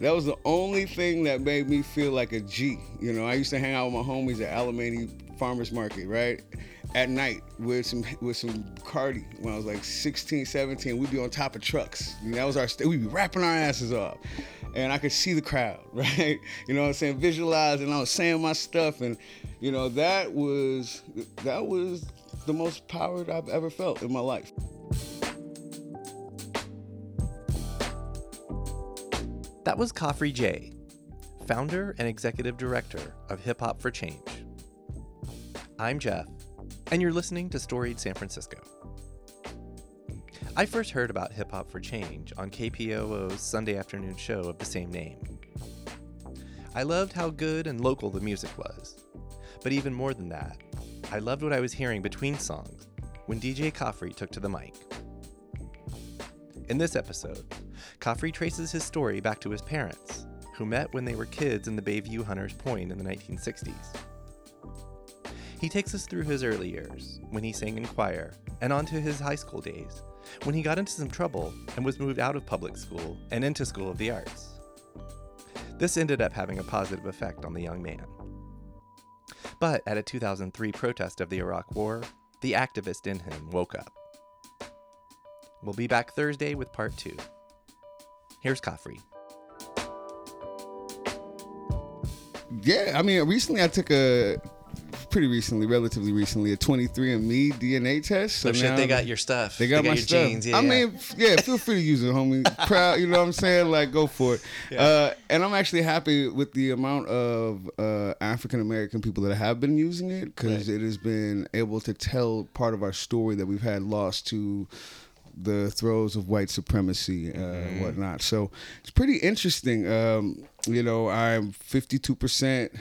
That was the only thing that made me feel like a G. You know, I used to hang out with my homies at Alemany Farmers Market, right? At night with some with some Cardi when I was like 16, 17. We'd be on top of trucks. And that was our st- we'd be rapping our asses off. And I could see the crowd, right? You know what I'm saying? Visualize and I was saying my stuff and you know, that was that was the most powered I've ever felt in my life. That was Khafre Jay, founder and executive director of Hip Hop for Change. I'm Jeff, and you're listening to Storied San Francisco. I first heard about Hip Hop for Change on KPOO's Sunday afternoon show of the same name. I loved how good and local the music was, but even more than that, I loved what I was hearing between songs when DJ Khafre took to the mic. In this episode, Khafre traces his story back to his parents, who met when they were kids in the Bayview Hunters Point in the 1960s. He takes us through his early years, when he sang in choir, and onto his high school days, when he got into some trouble and was moved out of public school and into School of the Arts. This ended up having a positive effect on the young man. But at a 2003 protest of the Iraq War, the activist in him woke up. We'll be back Thursday with part two. Here's Khafre. Yeah, I mean, recently I took a pretty recently, relatively recently, a 23andMe DNA test. So oh, shit, they got your stuff. They got, they got my stuff. Genes. Yeah, I yeah. mean, yeah, feel free to use it, homie. Proud, you know what I'm saying? Like, go for it. Yeah. Uh, and I'm actually happy with the amount of uh, African American people that have been using it because right. it has been able to tell part of our story that we've had lost to the throes of white supremacy uh, mm. whatnot. So it's pretty interesting. Um, you know, I'm 52%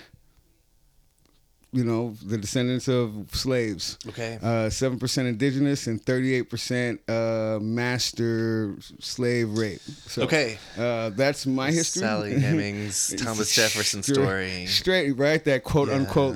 you know, the descendants of slaves. Okay. Uh, seven percent indigenous and thirty-eight percent uh, master slave rape. So, okay. Uh, that's my history. Sally Hemings, Thomas Jefferson straight, story. Straight, right? That quote yeah. unquote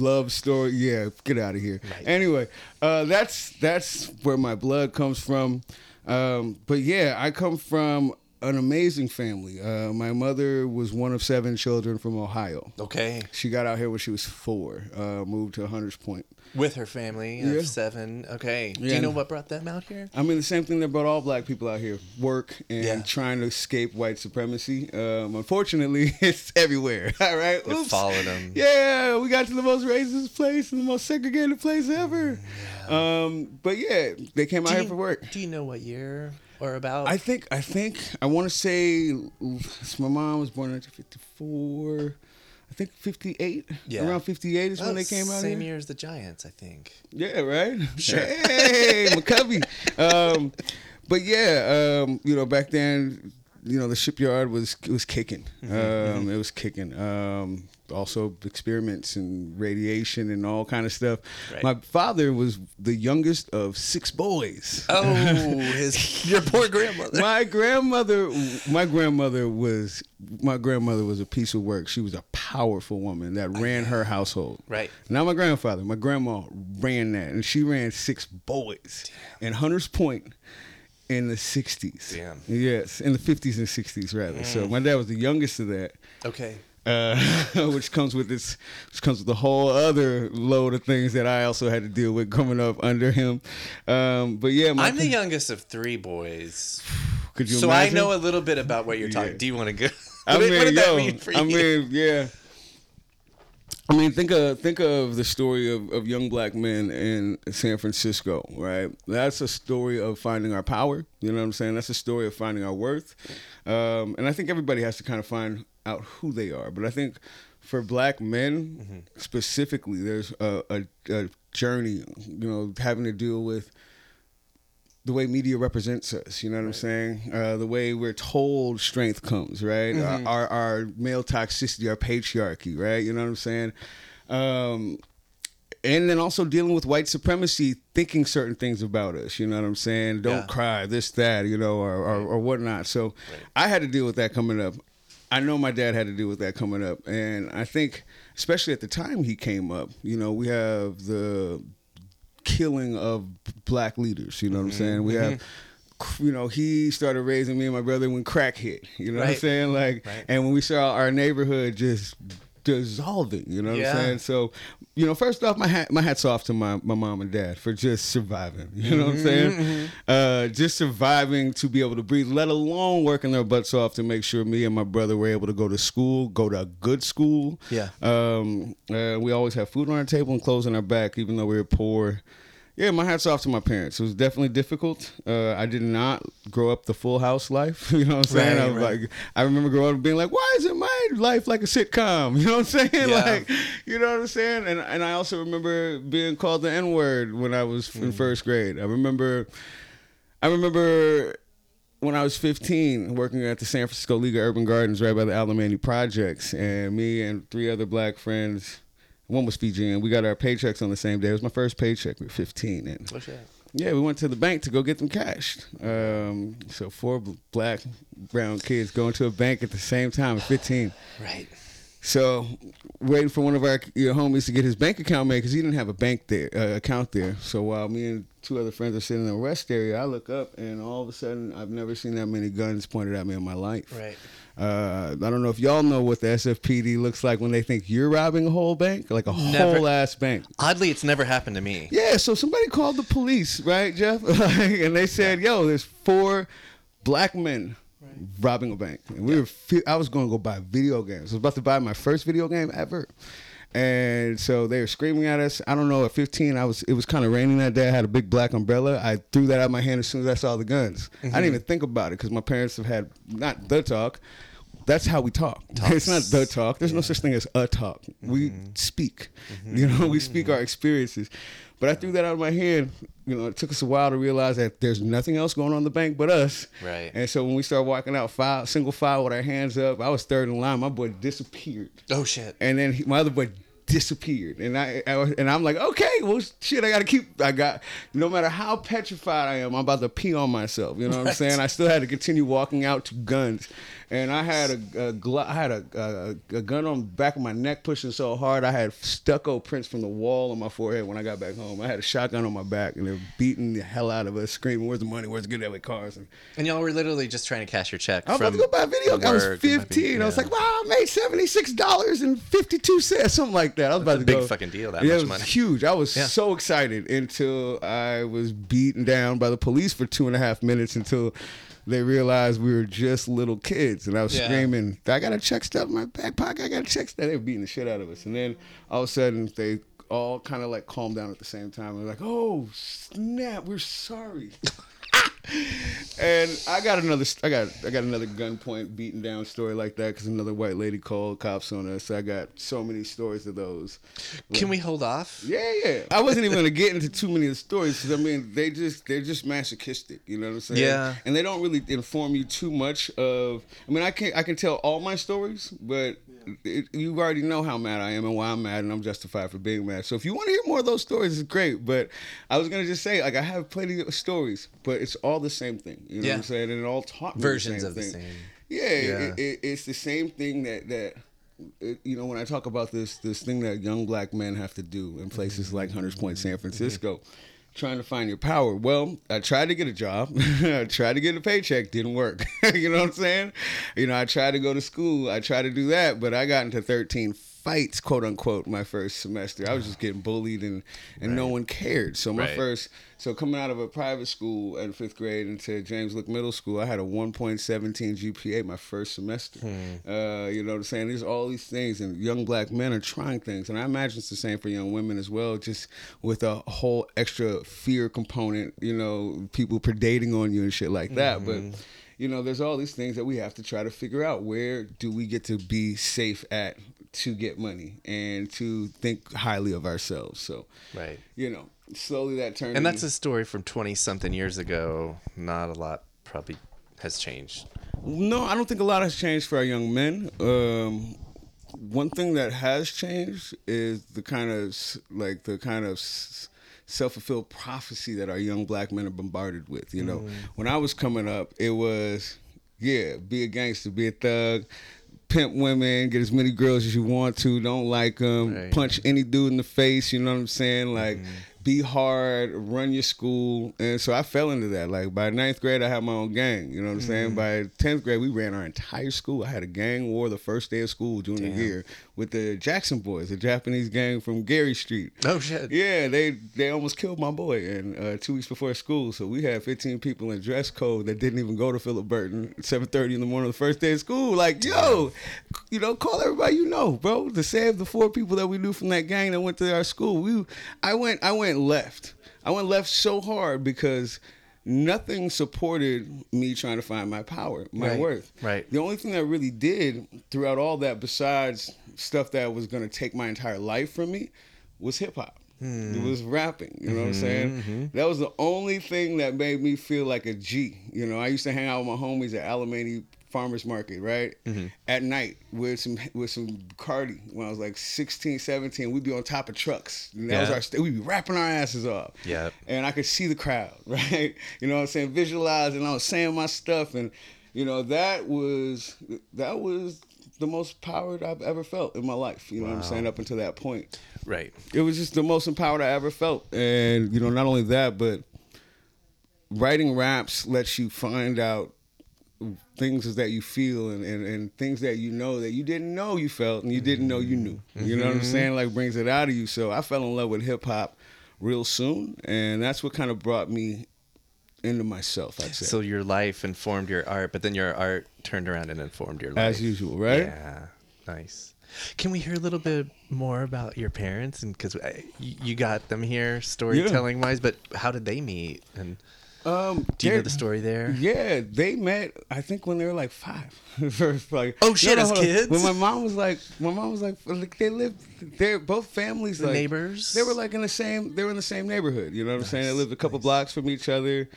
love story. Yeah, get out of here. Right. Anyway, uh, that's that's where my blood comes from. Um, but yeah, I come from an amazing family. Uh, my mother was one of seven children from Ohio. Okay. She got out here when she was four, uh, moved to Hunters Point. With her family of yeah. seven. Okay. Yeah. Do you know what brought them out here? I mean, the same thing that brought all black people out here work and yeah. trying to escape white supremacy. Um, unfortunately, it's everywhere. All right. It followed them. Yeah, we got to the most racist place and the most segregated place ever. Yeah. Um, but yeah, they came do out you, here for work. Do you know what year? Or about? I think I think I want to say my mom was born in 1954. I think 58. Yeah. Around 58 is when they came out. Same here. year as the Giants, I think. Yeah, right? Sure. Hey, McCovey. um, but yeah, um, you know, back then, you know, the shipyard was was kicking. Mm-hmm, um, mm-hmm. It was kicking. Also experiments and radiation and all kind of stuff. Right. My father was the youngest of six boys. Oh, his your poor grandmother. my grandmother, my grandmother was my grandmother was a piece of work. She was a powerful woman that ran her household. Right. Not my grandfather. My grandma ran that, and she ran six boys Damn. in Hunters Point in the 60s. Damn. Yes, in the 50s and 60s rather. Mm. So my dad was the youngest of that. Okay uh, which comes with this, which comes with a whole other load of things that I also had to deal with coming up under him. Um, but yeah, I'm the youngest of three boys. Could you? So imagine? I know a little bit about what you're talking. Yeah. Do you want to go? I mean, what did yo, that mean for you? I mean, yeah. I mean, think of think of the story of, of young black men in San Francisco, right? That's a story of finding our power. You know what I'm saying? That's a story of finding our worth. Um, and I think everybody has to kind of find out who they are. But I think for black men mm-hmm. specifically, there's a, a, a, journey, you know, having to deal with the way media represents us. You know what right. I'm saying? Uh, the way we're told strength comes, right? Mm-hmm. Our, our male toxicity, our patriarchy, right? You know what I'm saying? Um, and then also dealing with white supremacy, thinking certain things about us. You know what I'm saying? Don't yeah. cry, this, that, you know, or, or, or whatnot. So right. I had to deal with that coming up. I know my dad had to deal with that coming up, and I think, especially at the time he came up, you know, we have the killing of black leaders. You know what mm-hmm. I'm saying? We mm-hmm. have you know, he started raising me and my brother when crack hit. You know right. what I'm saying? Like, right. and when we saw our neighborhood just dissolving. You know what yeah. I'm saying? So, you know, first off, my hat, my hats off to my, my mom and dad for just surviving. You know what I'm saying? Mm-hmm, mm-hmm. Uh, just surviving to be able to breathe, let alone working their butts off to make sure me and my brother were able to go to school, go to a good school. Yeah. Um, uh, we always have food on our table and clothes on our back, even though we were poor. Yeah, my hat's off to my parents. It was definitely difficult. Uh, I did not grow up the full house life. You know what I'm saying? Right, I was right. like, I remember growing up being like, why isn't my life like a sitcom? You know what I'm saying? Yeah. Like, you know what I'm saying? And and I also remember being called the N word when I was in hmm. first grade. I remember, I remember when I was 15, working at the San Francisco League of Urban Gardens, right by the Alemany Projects, and me and three other black friends one was Fijian. We got our paychecks on the same day. It was my first paycheck. We were 15. And What's that? Yeah, we went to the bank to go get them cashed. Um, so four black, brown kids going to a bank at the same time 15. Right. So waiting for one of our you know, homies to get his bank account made because he didn't have a bank there uh, account there. So while me and two other friends are sitting in the rest area, I look up and all of a sudden I've never seen that many guns pointed at me in my life. Right. Uh, I don't know if y'all know what the SFPD looks like when they think you're robbing a whole bank, like a never, whole ass bank. Oddly, it's never happened to me. Yeah, so somebody called the police, right, Jeff? and they said, "Yo, there's four black men. Robbing a bank." And we yeah. were, I was going to go buy video games. I was about to buy my first video game ever. And so they were screaming at us. I don't know. At 15, I was. It was kind of raining that day. I had a big black umbrella. I threw that out my hand as soon as I saw the guns. Mm-hmm. I didn't mm-hmm. even think about it because my parents have had not the talk, that's how we talk. Talks. It's not the talk. There's yeah. no such thing as a talk. Mm-hmm. We speak. Mm-hmm. You know, we speak mm-hmm. our experiences. But I threw that out of my head. You know, it took us a while to realize that there's nothing else going on in the bank but us. Right. And so when we started walking out file, single file with our hands up, I was third in line. My boy disappeared. Oh shit. And then he, my other boy disappeared. And I, I, and I'm like, okay, well, shit, I got to keep. I got no matter how petrified I am, I'm about to pee on myself. You know what right. I'm saying? I still had to continue walking out to guns, and I had a, a gl- I had a, a, a, gun on the back of my neck pushing so hard I had stucco prints from the wall on my forehead when I got back home. I had a shotgun on my back, and they were beating the hell out of us, screaming, "Where's the money? Where's the good at with cars?" And, and, y'all were literally just trying to cash your check. I was about to go buy a video. I was 15. Yeah. I was like, "Wow, I made seventy six dollars and fifty two cents, something like that." I was about That's to big go. fucking deal. That yeah, much it was money. huge. I was yeah. so excited until I was beaten down by the police for two and a half minutes until they realized we were just little kids, and I was yeah. screaming, "I got a check stuff in my back pocket. I got a check stuff." They were beating the shit out of us, and then all of a sudden they all kind of like calmed down at the same time. They're like, "Oh snap, we're sorry." and I got another, I got, I got another gunpoint beaten down story like that because another white lady called cops on us. I got so many stories of those. Can we hold off? Yeah, yeah. I wasn't even gonna get into too many of the stories because I mean they just they're just masochistic. You know what I'm saying? Yeah. And they don't really inform you too much of. I mean, I can I can tell all my stories, but it, you already know how mad I am and why I'm mad, and I'm justified for being mad. So if you want to hear more of those stories, it's great. But I was gonna just say, like, I have plenty of stories, but it's all the same thing. You know yeah. what I'm saying? And it all taught me versions the of thing. the same. Yeah, yeah. It, it, it's the same thing that that. you know, when I talk about this this thing that young black men have to do in places mm-hmm. like Hunters Point, San Francisco, mm-hmm trying to find your power. Well, I tried to get a job. I tried to get a paycheck, didn't work. you know what I'm saying? You know, I tried to go to school. I tried to do that, but I got into 13 fights, quote unquote, my first semester. I was just getting bullied and and right. no one cared. So my right. first so coming out of a private school in fifth grade into James Lick Middle School, I had a 1.17 GPA my first semester. Hmm. Uh, you know what I'm saying? There's all these things, and young black men are trying things, and I imagine it's the same for young women as well, just with a whole extra fear component. You know, people predating on you and shit like that, mm-hmm. but you know, there's all these things that we have to try to figure out. Where do we get to be safe at to get money and to think highly of ourselves? So, right, you know, slowly that turned. And that's a story from twenty something years ago. Not a lot probably has changed. No, I don't think a lot has changed for our young men. Um, one thing that has changed is the kind of like the kind of self fulfilled prophecy that our young black men are bombarded with. You know, mm. when I was coming up, it was yeah, be a gangster, be a thug, pimp women, get as many girls as you want to. Don't like them. Right. Punch any dude in the face. You know what I'm saying? Like, mm-hmm. Be hard, run your school. And so I fell into that. Like by ninth grade, I had my own gang. You know what I'm saying? By 10th grade, we ran our entire school. I had a gang war the first day of school junior Damn. year with the Jackson Boys, a Japanese gang from Geary Street. Oh shit. Yeah, they they almost killed my boy, and uh, two weeks before school, so we had 15 people in dress code that didn't even go to Philip Burton. 7:30 in the morning, the first day of school. Like, yo, you know, call everybody you know, bro, to save the four people that we knew from that gang that went to our school. We, I went, I went left. I went left so hard because nothing supported me trying to find my power, my Right, worth. right. The only thing that really did throughout all that, besides stuff that was going to take my entire life from me, was hip hop. Hmm. It was rapping. You know what I'm mm-hmm, saying? Mm-hmm. That was the only thing that made me feel like a G. You know, I used to hang out with my homies at Alemany Farmers Market, right? Mm-hmm. At night with some with some Cardi when I was like 16, 17. We'd be on top of trucks. And that was our st- we'd be rapping our asses off Yep. and I could see the crowd, right? You know what I'm saying? Visualize, and I was saying my stuff, and you know that was that was the most empowered I've ever felt in my life. You know what I'm saying? Up until that point, Right. it was just the most empowered I ever felt, and you know not only that, but writing raps lets you find out things that you feel and, and, and things that you know that you didn't know you felt and you didn't know you knew. You know what I'm mm-hmm. saying? Like brings it out of you. So I fell in love with hip hop real soon, and that's what kind of brought me into myself. I'd say, So your life informed your art, but then your art turned around and informed your life. as usual, right? Yeah. Nice. Can we hear a little bit more about your parents? And because uh, you you got them here storytelling wise, but how did they meet? And Um, do you know the story there? Yeah, they met. I think when they were like five. First, like Oh, shit, as hold on. kids? When my mom was like, my mom was like, like they lived. They're both families. The like, neighbors? They were like in the same. They were in the same neighborhood. You know what I'm saying? They lived a couple blocks from each other.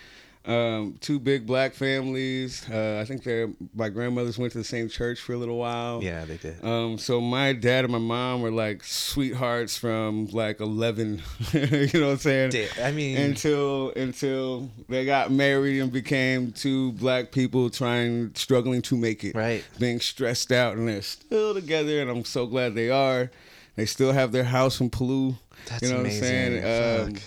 Um, two big black families. Uh, I think their my grandmothers went to the same church for a little while. Yeah, they did. Um, so my dad and my mom were like sweethearts from like eleven. you know what I'm saying? Da- I mean- until until they got married and became two black people trying struggling to make it. Right. Being stressed out and they're still together and I'm so glad they are. They still have their house in Palou. That's you know amazing. what I'm saying?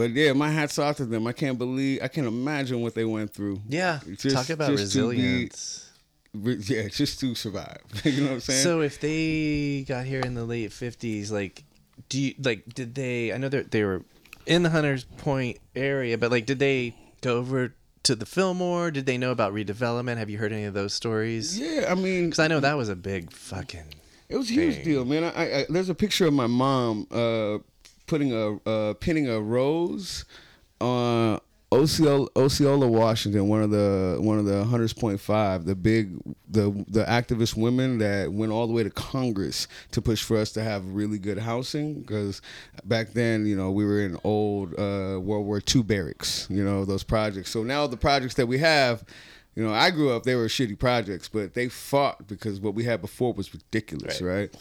But yeah, my hats off to them. I can't believe I can't imagine what they went through. yeah. just- Talk about to be- resilience. Yeah, just to survive. you know what I'm saying? So if they got here in the late fifties, like, do you like? Did they? I know that they were in the Hunters Point area, but like, did they go over to the Fillmore? Did they know about redevelopment? Have you heard any of those stories? yeah, I mean, Because I know that was a big fucking. It was a huge thing. deal, man. I, I, there's a picture of my mom uh, putting a uh, pinning a rose on Osceola, Osceola, Washington, one of the one of the Hunters Point Five, the big the the activist women that went all the way to Congress to push for us to have really good housing because back then, you know, we were in old uh, World War II barracks, you know, those projects. So now the projects that we have. You know, I grew up; they were shitty projects, but they fought because what we had before was ridiculous, right?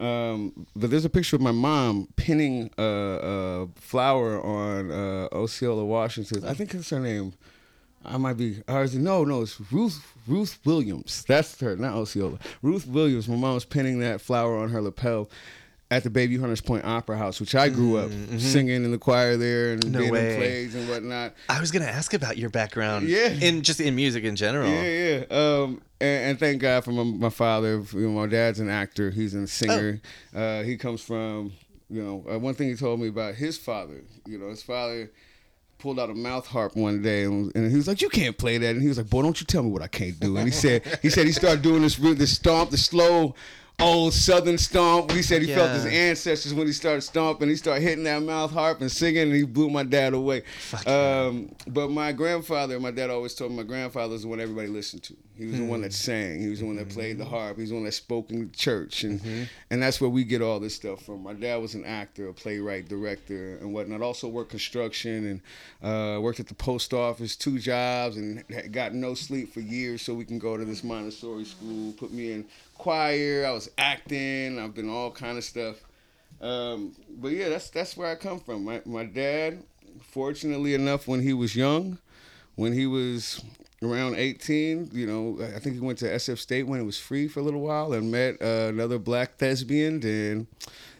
Um, but there's a picture of my mom pinning a, a flower on uh, Osceola, Washington. I think that's her name. I might be. Or is no, no, it's Ruth Ruth Williams. That's her, not Osceola. Ruth Williams. My mom was pinning that flower on her lapel at the Bayview Hunters Point Opera House, which I grew up singing in the choir there and Mm-hmm. No being way. in plays and whatnot. I was gonna ask about your background. Yeah. In just in music in general. Yeah, yeah. Um, and, and thank God for my, my father. You know, my dad's an actor. He's a singer. Uh, he comes from, you know, uh, one thing he told me about his father. You know, his father pulled out a mouth harp one day and, and he was like, "You can't play that." And he was like, "Boy, don't you tell me what I can't do." And he said, he said he started doing this real- this stomp, the slow. Old Southern stomp. He said he felt his ancestors when he started stomping. He started hitting that mouth harp and singing, and he blew my dad away. Um, but my grandfather, my dad always told me my grandfather was the one everybody listened to. He was the one that sang. He was the one that played the harp. He was the one that spoke in church, and and that's where we get all this stuff from. My dad was an actor, a playwright, director, and whatnot. Also worked construction and uh, worked at the post office, two jobs, and got no sleep for years so we can go to this Montessori school. Put me in choir. I was acting. I've been all kind of stuff. Um, but yeah, that's that's where I come from. My my dad, fortunately enough, when he was young, when he was around 18, you know, I think he went to SF State when it was free for a little while and met uh, another black thespian. And,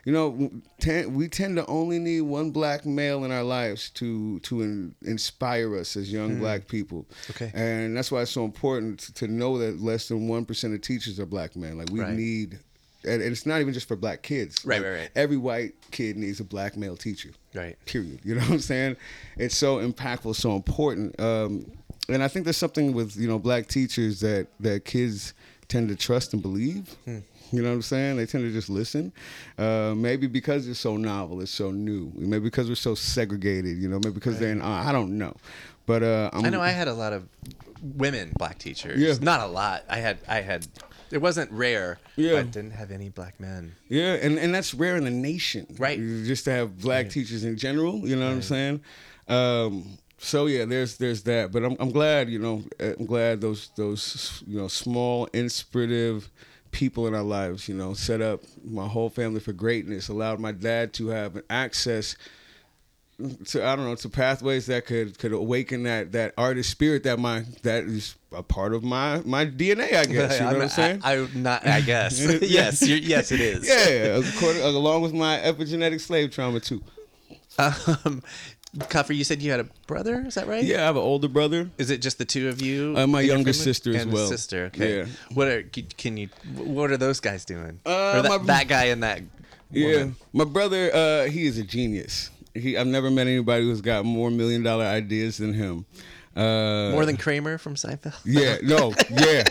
you know, ten, we tend to only need one black male in our lives to to in, inspire us as young mm. black people. Okay. And that's why it's so important to know that less than 1% of teachers are black men. Like, we right. need and it's not even just for black kids. Right, like, right, right. Every white kid needs a black male teacher. Right. Period. You know what I'm saying? It's so impactful, so important. Um, and I think there's something with you know black teachers that that kids tend to trust and believe. Hmm. You know what I'm saying? They tend to just listen. Uh, maybe because it's so novel, it's so new. Maybe because we're so segregated. You know, maybe because right. they're in. I don't know. But uh, i know I had a lot of women black teachers. Yeah. Not a lot. I had I had it wasn't rare. Yeah. But didn't have any black men. Yeah, and, and that's rare in the nation. Right. Just to have black right. teachers in general. You know right. what I'm saying? Um, so yeah, there's there's that, but I'm I'm glad you know I'm glad those those you know small inspirative people in our lives you know set up my whole family for greatness, allowed my dad to have access to I don't know to pathways that could could awaken that that artist spirit that my that is a part of my my DNA I guess you know what I'm saying? I, I not I guess. Yes yes it is. Yeah according, along with my epigenetic slave trauma too. Um, Khafre, you said you had a brother. Is that right? Yeah, I have an older brother. Is it just the two of you? Uh, my younger sister as and well. Sister. Okay. Yeah. What are can you? What are those guys doing? Uh, that, my, that, guy and that. Yeah, woman? my brother. Uh, he is a genius. He, I've never met anybody who's got more million dollar ideas than him. Uh, more than Kramer from Seinfeld. yeah. No. Yeah.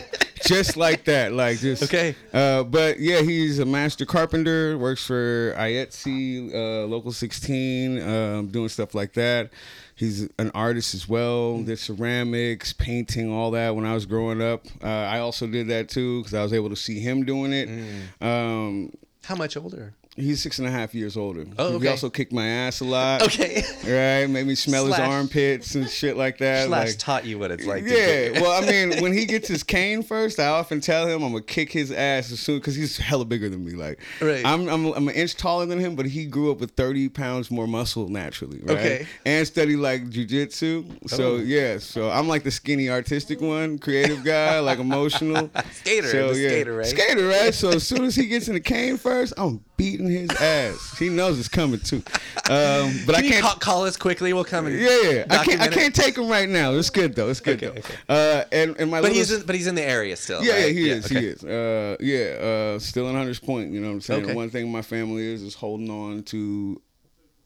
Just like that, like just okay. Uh, but yeah, he's a master carpenter. Works for IATSE, uh, Local 16, um, doing stuff like that. He's an artist as well. Did ceramics, painting, all that. When I was growing up, uh, I also did that too because I was able to see him doing it. Mm. Um, How much older? He's six and a half years older. Oh, okay. He also kicked my ass a lot. Okay. Right? Made me smell Slash. his armpits and shit like that. Slash like, taught you what it's like. Yeah. well, I mean, when he gets his cane first, I often tell him I'm gonna kick his ass as soon because he's hella bigger than me. Like, right. I'm, I'm I'm an inch taller than him, but he grew up with 30 pounds more muscle naturally. Right? Okay. And studied like jujitsu. Oh. So oh. yeah. So I'm like the skinny artistic one, creative guy, like emotional. skater. So, yeah. Skater, right? Skater, right? So as soon as he gets in the cane first, I'm beating his ass. He knows it's coming too. Um, but Can I can't call, call, us quickly. We'll come and yeah, yeah. I can't. I can't take him right now. It's good though. It's good okay, though. Okay. Uh, and and my but he's in, but he's in the area still. Yeah, right? yeah, he yeah, is. Okay. He is. Uh, yeah, uh, still in Hunters Point. You know what I'm saying. Okay. One thing my family is is holding on to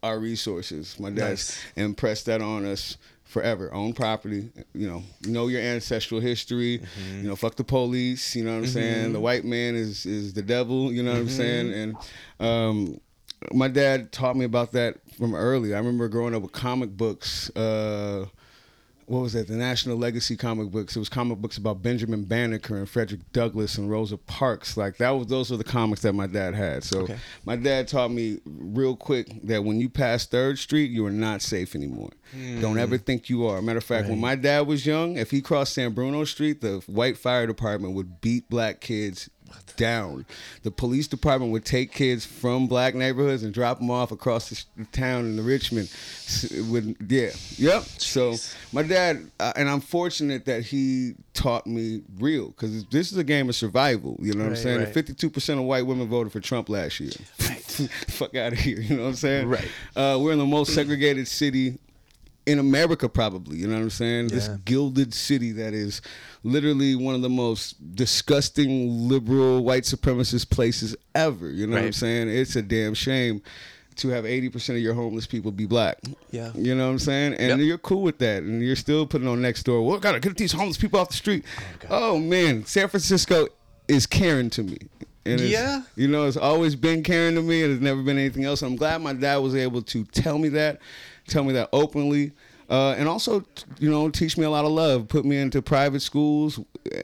our resources. My dad's nice. impressed that on us forever. Own property, you know, know your ancestral history, mm-hmm. you know, fuck the police, you know what I'm mm-hmm. saying? The white man is is the devil, you know what mm-hmm. I'm saying? And um, my dad taught me about that from early. I remember growing up with comic books. Uh, what was that? The National Legacy comic books. It was comic books about Benjamin Banneker and Frederick Douglass and Rosa Parks. Like that was those were the comics that my dad had. So okay. my dad taught me real quick that when you pass Third Street, you are not safe anymore. Mm. Don't ever think you are. Matter of fact, right. when my dad was young, if he crossed San Bruno Street, the white fire department would beat black kids down. The police department would take kids from black neighborhoods and drop them off across the town in the Richmond. With yeah, yep. Jeez. So my dad, uh, and I'm fortunate that he taught me real because this is a game of survival. You know what right, I'm saying? Right. 52 percent of white women voted for Trump last year. Right. Fuck out of here. You know what I'm saying? Right. Uh, we're in the most segregated city in America, probably. You know what I'm saying? Yeah. This gilded city that is literally one of the most disgusting liberal white supremacist places ever. You know right. what I'm saying? It's a damn shame to have 80% of your homeless people be black. Yeah. You know what I'm saying? And yep. you're cool with that. And you're still putting on next door, well, gotta get these homeless people off the street. Oh, oh man, San Francisco is caring to me. And yeah. You know, it's always been caring to me. It has never been anything else. I'm glad my dad was able to tell me that, tell me that openly. Uh, and also, you know, teach me a lot of love. Put me into private schools.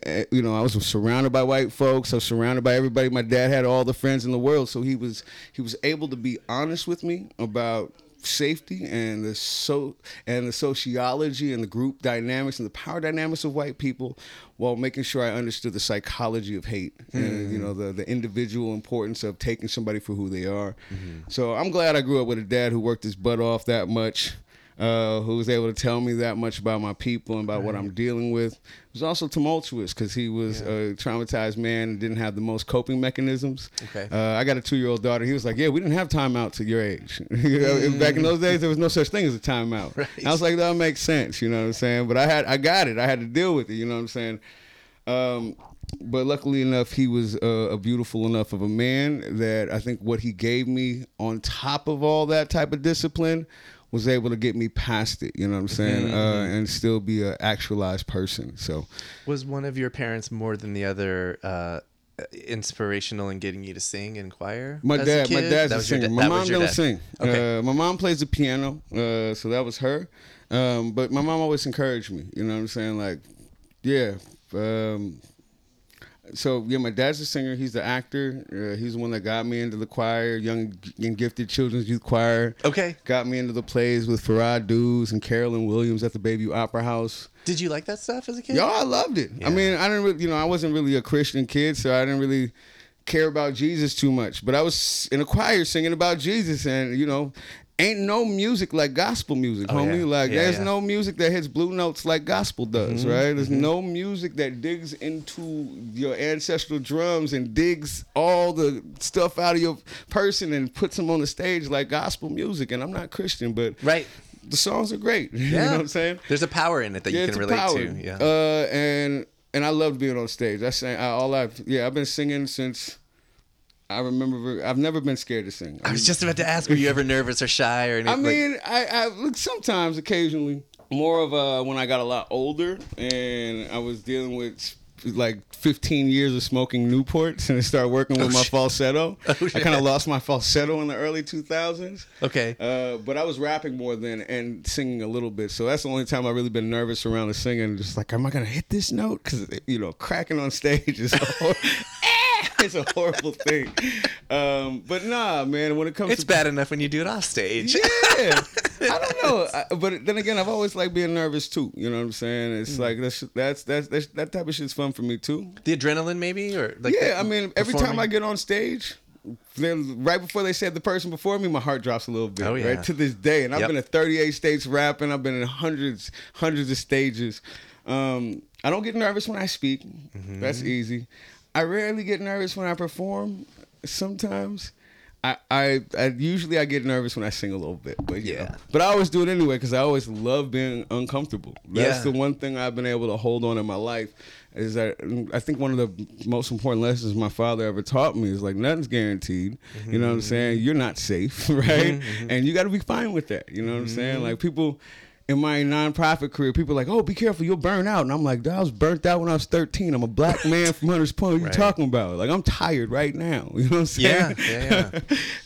Eh, you know, I was surrounded by white folks. I was surrounded by everybody. My dad had all the friends in the world, so he was he was able to be honest with me about safety and the so and the sociology and the group dynamics and the power dynamics of white people while making sure I understood the psychology of hate mm-hmm. and you know the the individual importance of taking somebody for who they are. Mm-hmm. So I'm glad I grew up with a dad who worked his butt off that much uh, who was able to tell me that much about my people and about right. what I'm dealing with. It was also tumultuous because he was yeah. a traumatized man and didn't have the most coping mechanisms. Okay. Uh, I got a two year old daughter. He was like, "Yeah, we didn't have timeouts at your age. mm. Back in those days, there was no such thing as a timeout." Right. I was like, "That makes sense," you know what I'm saying? But I had, I got it. I had to deal with it. You know what I'm saying? Um, but luckily enough, he was uh, a beautiful enough of a man that I think what he gave me on top of all that type of discipline was able to get me past it. You know what I'm saying? Mm-hmm. Uh, and still be an actualized person. So, was one of your parents more than the other? Uh, inspirational in getting you to sing in choir? My dad, my dad's a singer. Da- my mom don't sing. Okay. Uh, my mom plays the piano, uh, so that was her. Um, but my mom always encouraged me. You know what I'm saying? Like, yeah, um, so yeah, my dad's a singer. He's the actor. Uh, he's the one that got me into the choir, young and gifted children's youth choir. Okay. Got me into the plays with Farad Dues and Carolyn Williams at the Bayview Opera House. Did you like that stuff as a kid? Yeah, I loved it. Yeah. I mean, I didn't, really, you know, I wasn't really a Christian kid, so I didn't really care about Jesus too much. But I was in a choir singing about Jesus, and you know, ain't no music like gospel music, oh, homie. Yeah. Like yeah, there's yeah. no music that hits blue notes like gospel does, mm-hmm, right? There's mm-hmm. no music that digs into your ancestral drums and digs all the stuff out of your person and puts them on the stage like gospel music. And I'm not Christian, but right. The songs are great. Yeah. you know what I'm saying? There's a power in it that you can relate power. to. Yeah. Uh, and and I loved being on stage. That's all I've yeah, I've been singing since I remember I've never been scared to sing. I was just about to ask, were you ever nervous or shy or anything? I mean, I, I look sometimes, occasionally, more of uh, when I got a lot older and I was dealing with like 15 years of smoking Newports and I started working with oh, my shit. falsetto. Oh, I kind of lost my falsetto in the early 2000s. Okay. Uh, but I was rapping more than and singing a little bit. So that's the only time I've really been nervous around the singing. Just like, am I going to hit this note? Because, you know, cracking on stage is it's a horrible thing. Um, but nah, man. When it comes, it's to bad enough when you do it off stage. Yeah, I don't know. I, but then again, I've always liked being nervous too. You know what I'm saying? It's mm. like that's, that's that's that's that type of shit's fun for me too. The adrenaline, maybe, or like yeah. I mean, every time I get on stage, then right before they said the person before me, my heart drops a little bit. Oh, yeah. Right to this day, and I've yep. been in 38 states rapping. I've been in hundreds, hundreds of stages. Um, I don't get nervous when I speak. Mm-hmm. That's easy. I rarely get nervous when I perform. Sometimes. I, I, I usually I get nervous when I sing a little bit, but yeah, know. but I always do it anyway because I always love being uncomfortable. That's yeah. the one thing I've been able to hold on in my life. Is that I think one of the most important lessons my father ever taught me is like nothing's guaranteed. Mm-hmm. You know what I'm mm-hmm. saying? You're not safe, right? Mm-hmm. And you got to be fine with that. You know what I'm saying? Mm-hmm. Like people in my nonprofit career, people are like, "Oh, be careful, you'll burn out." And I'm like, "I was burnt out when I was 13. I'm a black man from Hunters Point. What are you talking about? Like, I'm tired right now. You know what I'm saying? Yeah, yeah.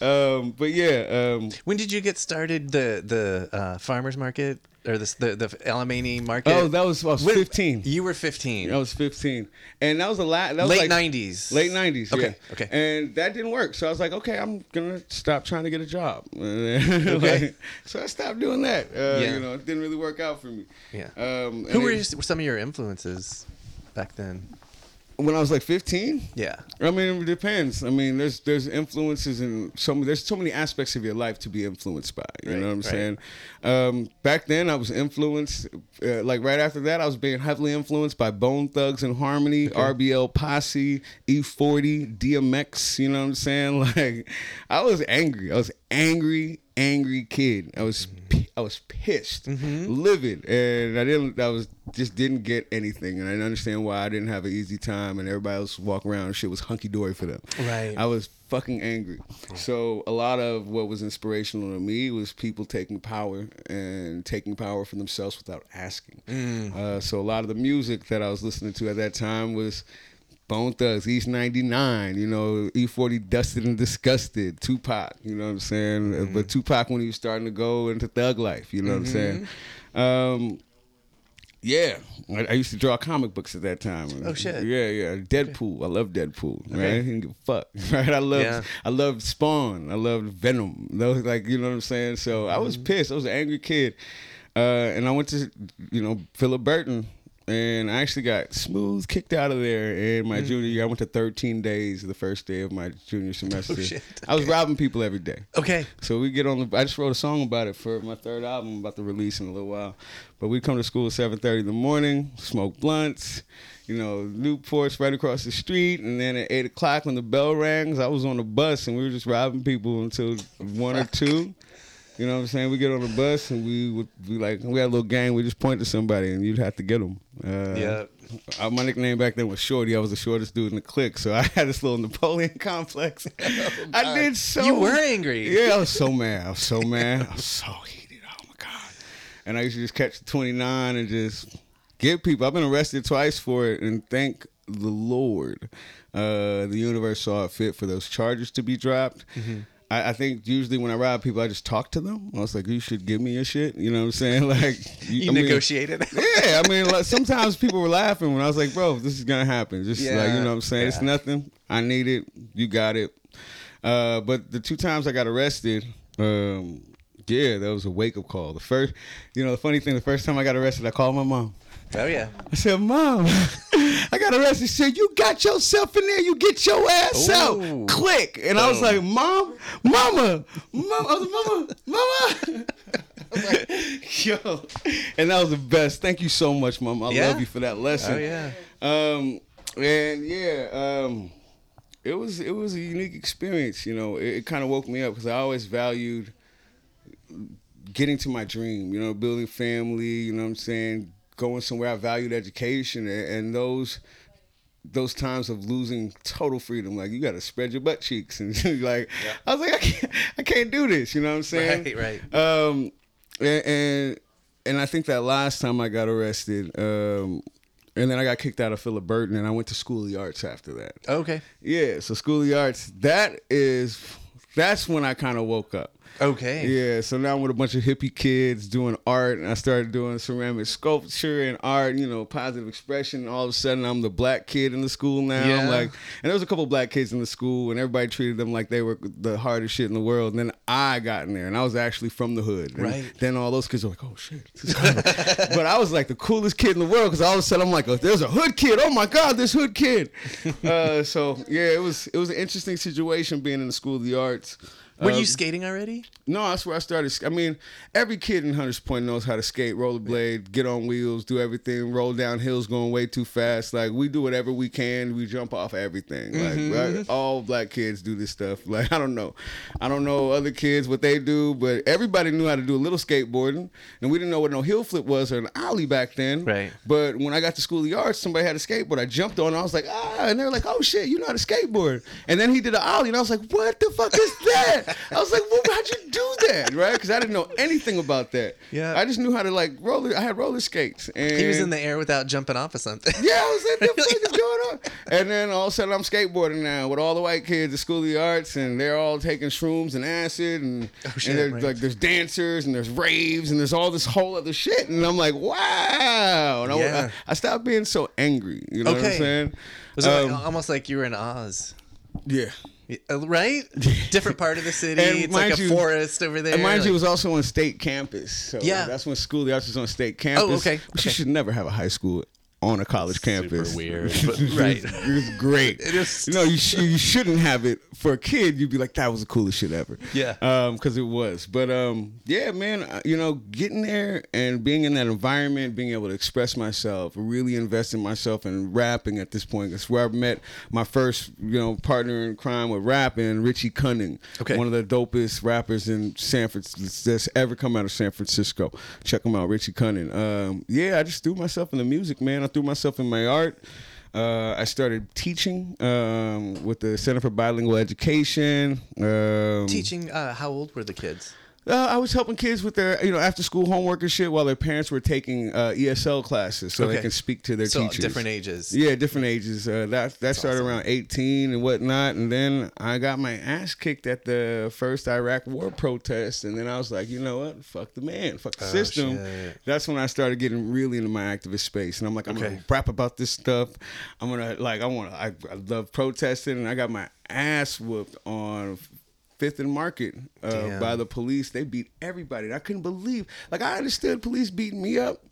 yeah. um, but yeah. Um, when did you get started? The the uh, farmers market or the the, the Alemany market. Oh, that was I was when, 15. You were 15. I was 15, and that was a lot. That was late like, 90s. Late 90s. Okay. Yeah. Okay. And that didn't work, so I was like, okay, I'm gonna stop trying to get a job. okay. so I stopped doing that. Uh, yeah. You know, it didn't really work out for me. Yeah. Um, Who were it, some of your influences back then? When I was like 15. Yeah. I mean, it depends. I mean, there's there's influences in so there's so many aspects of your life to be influenced by. You right, know what I'm right. saying? Um, back then, I was influenced. Uh, like right after that, I was being heavily influenced by Bone Thugs and Harmony, okay. RBL Posse, E40, DMX. You know what I'm saying? Like, I was angry. I was angry, angry kid. I was. Mm-hmm I was pissed, mm-hmm. livid, and I didn't. I was just didn't get anything, and I didn't understand why I didn't have an easy time, and everybody else walk around and shit was hunky dory for them. Right. I was fucking angry. So a lot of what was inspirational to me was people taking power and taking power for themselves without asking. Mm. Uh, so a lot of the music that I was listening to at that time was Bone Thugs, East 99, you know, E40 Dusted and Disgusted, Tupac, you know what I'm saying? Mm-hmm. But Tupac when he was starting to go into thug life, you know mm-hmm. what I'm saying? Mm-hmm. Um, yeah, I, I, used to draw comic books at that time. Oh shit! Yeah, yeah. Deadpool. I love Deadpool. Okay. Right? I didn't give a fuck. Right? I love. Yeah. I loved Spawn. I loved Venom. Those like you know what I'm saying. So mm-hmm. I was mm-hmm. pissed. I was an angry kid, uh, and I went to you know Philip Burton and I actually got smooth kicked out of there in my Mm. junior year. I went to 13 days the first day of my junior semester. Oh, shit. I was robbing people every day. Okay. So we get on the. I just wrote a song about it for my third album, about to release in a little while. But we come to school at 7:30 in the morning, smoke blunts, you know, Newport's right across the street, and then at eight o'clock when the bell rings, I was on the bus and we were just robbing people until one or two. You know what I'm saying? We get on the bus and we would be like, we had a little gang. We just point to somebody and you'd have to get them. Uh, Yeah. my nickname back then was Shorty. I was the shortest dude in the clique, so I had this little Napoleon complex. I did so. You were angry. Yeah, I was so mad. I was so mad. I was so heated. Oh my god! And I used to just catch the 29 and just get people. I've been arrested twice for it, and thank the Lord, uh, the universe saw it fit for those charges to be dropped. I, I think usually when I rob people, I just talk to them. I was like, "You should give me your shit." You know what I'm saying? Like You I mean- negotiated. yeah, I mean, like sometimes people were laughing when I was like, "Bro, this is gonna happen." Just like you know, what I'm saying it's nothing. I need it. You got it. Uh, but the two times I got arrested, um, yeah, that was a wake up call. The first, you know, the funny thing, the first time I got arrested, I called my mom. oh yeah. I said, "Mom, I got arrested." She said, "You got yourself in there. You get your ass Ooh. out." Click, and I was like, "Mom, Mama, Mama, I was Mama, Mama." Like, "Yo," and that was the best. Thank you so much, Mom. I Yeah? love you for that lesson. Oh yeah. Um, and yeah, um, it was it was a unique experience. You know, it, it kind of woke me up because I always valued getting to my dream. You know, building family. You know what I'm saying? Going somewhere. I valued education, and, and those those times of losing total freedom. Like you got to spread your butt cheeks, and like I was like I can't I can't do this. You know what I'm saying? Right, right. Um, and, and and I think that last time I got arrested, um, and then I got kicked out of Philip Burton, and I went to School of the Arts after that. Okay. Yeah, so School of the Arts, that is, that's when I kind of woke up. Okay. Yeah, so now I'm with a bunch of hippie kids doing art, and I started doing ceramic sculpture and art, you know, positive expression. And all of a sudden, I'm the black kid in the school now. Yeah. I'm like, and there was a couple black kids in the school, and everybody treated them like they were the hardest shit in the world. And then I got in there, and I was actually from the hood. And Right. Then all those kids were like, oh shit. this is cool. but I was like the coolest kid in the world because all of a sudden I'm like, oh, there's a hood kid. Oh my god, this hood kid. uh, so yeah, it was it was an interesting situation being in the School of the Arts. Were Um, you skating already? no, that's where I started. I mean, every kid in Hunters Point knows how to skate, rollerblade, get on wheels, do everything, roll down hills going way too fast. Like we do whatever we can. We jump off everything. Like right? all black kids do this stuff. Like I don't know, I don't know other kids what they do, but everybody knew how to do a little skateboarding, and we didn't know what no hill flip was or an ollie back then. Right. But when I got to School of the Arts, somebody had a skateboard. I jumped on. it. I was like, ah, and they were like, oh shit, you know how to skateboard. And then he did an ollie, and I was like, what the fuck is that? I was like, well, how'd you do that, right? Because I didn't know anything about that. Yeah. I just knew how to like roller. I had roller skates. And He was in the air without jumping off of something. yeah, I was like, what the fuck is going on? And then all of a sudden I'm skateboarding now with all the white kids at School of the Arts and they're all taking shrooms and acid and, Oh, shit, and there's right. like there's dancers and there's raves and there's all this whole other shit. And I'm like, wow. And I, Yeah. I, I stopped being so angry. You know what I'm Okay. saying? Was it like, Um, almost like you were in Oz? yeah. Uh, Right? Different part of the city. It's like a you- forest over there. And mind you, it was also on state campus. So Yeah. that's when School the Arts was on state campus. okay, Which okay. you should never have a high school on a college campus. weird, but- right. it was great. It is- You know, you, sh- you shouldn't have it for a kid. You'd be like, that was the coolest shit ever. Yeah. Um, because it was. But um, yeah, man. uh, You know, getting there and being in that environment, being able to express myself, really invest in myself in rapping at this point. That's where I met my first, you know, partner in crime with rapping, Richie Cunning. Okay. One of the dopest rappers in San Francisco that's ever come out of San Francisco. Check him out, Richie Cunning. Um, yeah, I just threw myself in the music, man. I threw myself in my art. Uh, I started teaching um, with the Center for Bilingual Education. Um, Teaching, uh, how old were the kids? Uh, I was helping kids with their, you know, after school homework and shit while their parents were taking uh, ESL classes so they Okay. can speak to their So teachers. different ages. Yeah, different ages. Uh, that that started awesome. around 18 and whatnot. And then I got my ass kicked at the first Iraq war protest. And then I was like, you know what? Fuck the man. Fuck the Oh, system. shit. That's when I started getting really into my activist space. And I'm like, I'm Okay. going to rap about this stuff. I'm going to, like, I want to, I, I love protesting. And I got my ass whooped on Fifth and Market uh, by the police. They beat everybody. I couldn't believe. Like I understood police beating me up,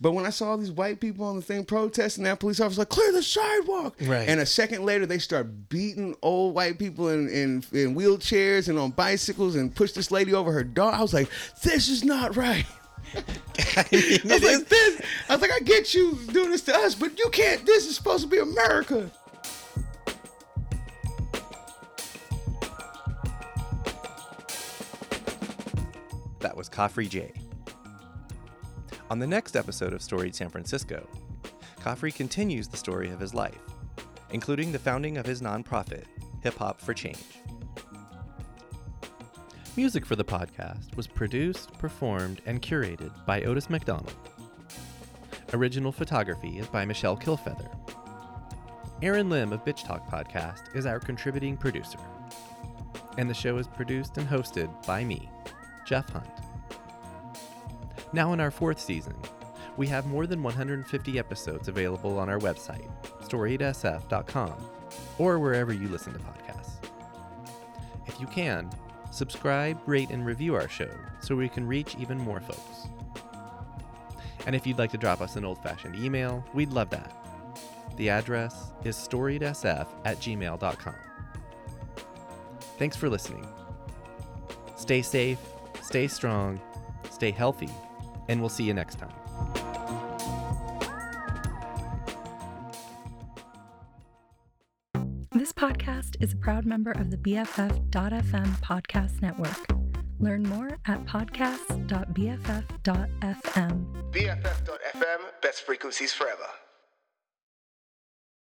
but when I saw these white people on the thing protesting, that police officer like clear the sidewalk. Right. And a second later, they start beating old white people in, in in wheelchairs and on bicycles and push this lady over her dog. I was like, this is not right. I was like, this. I was like, I get you doing this to us, but you can't. This is supposed to be America. Was Khafre Jay. On the next episode of Storied San Francisco, Khafre continues the story of his life, including the founding of his nonprofit, Hip Hop for Change. Music for the podcast was produced, performed, and curated by Otis McDonald. Original photography is by Michelle Kilfeather. Aaron Lim of Bitch Talk Podcast is our contributing producer. And the show is produced and hosted by me, Jeff Hunt. Now, in our fourth season, we have more than 150 episodes available on our website, storiedsf.com, or wherever you listen to podcasts. If you can, subscribe, rate, and review our show so we can reach even more folks. And if you'd like to drop us an old fashioned email, we'd love that. The address is storiedsf at gmail.com. Thanks for listening. Stay safe, stay strong, stay healthy, and we'll see you next time. This podcast is a proud member of the BFF.FM podcast network. Learn more at podcasts.bff.fm. BFF.FM, best frequencies forever.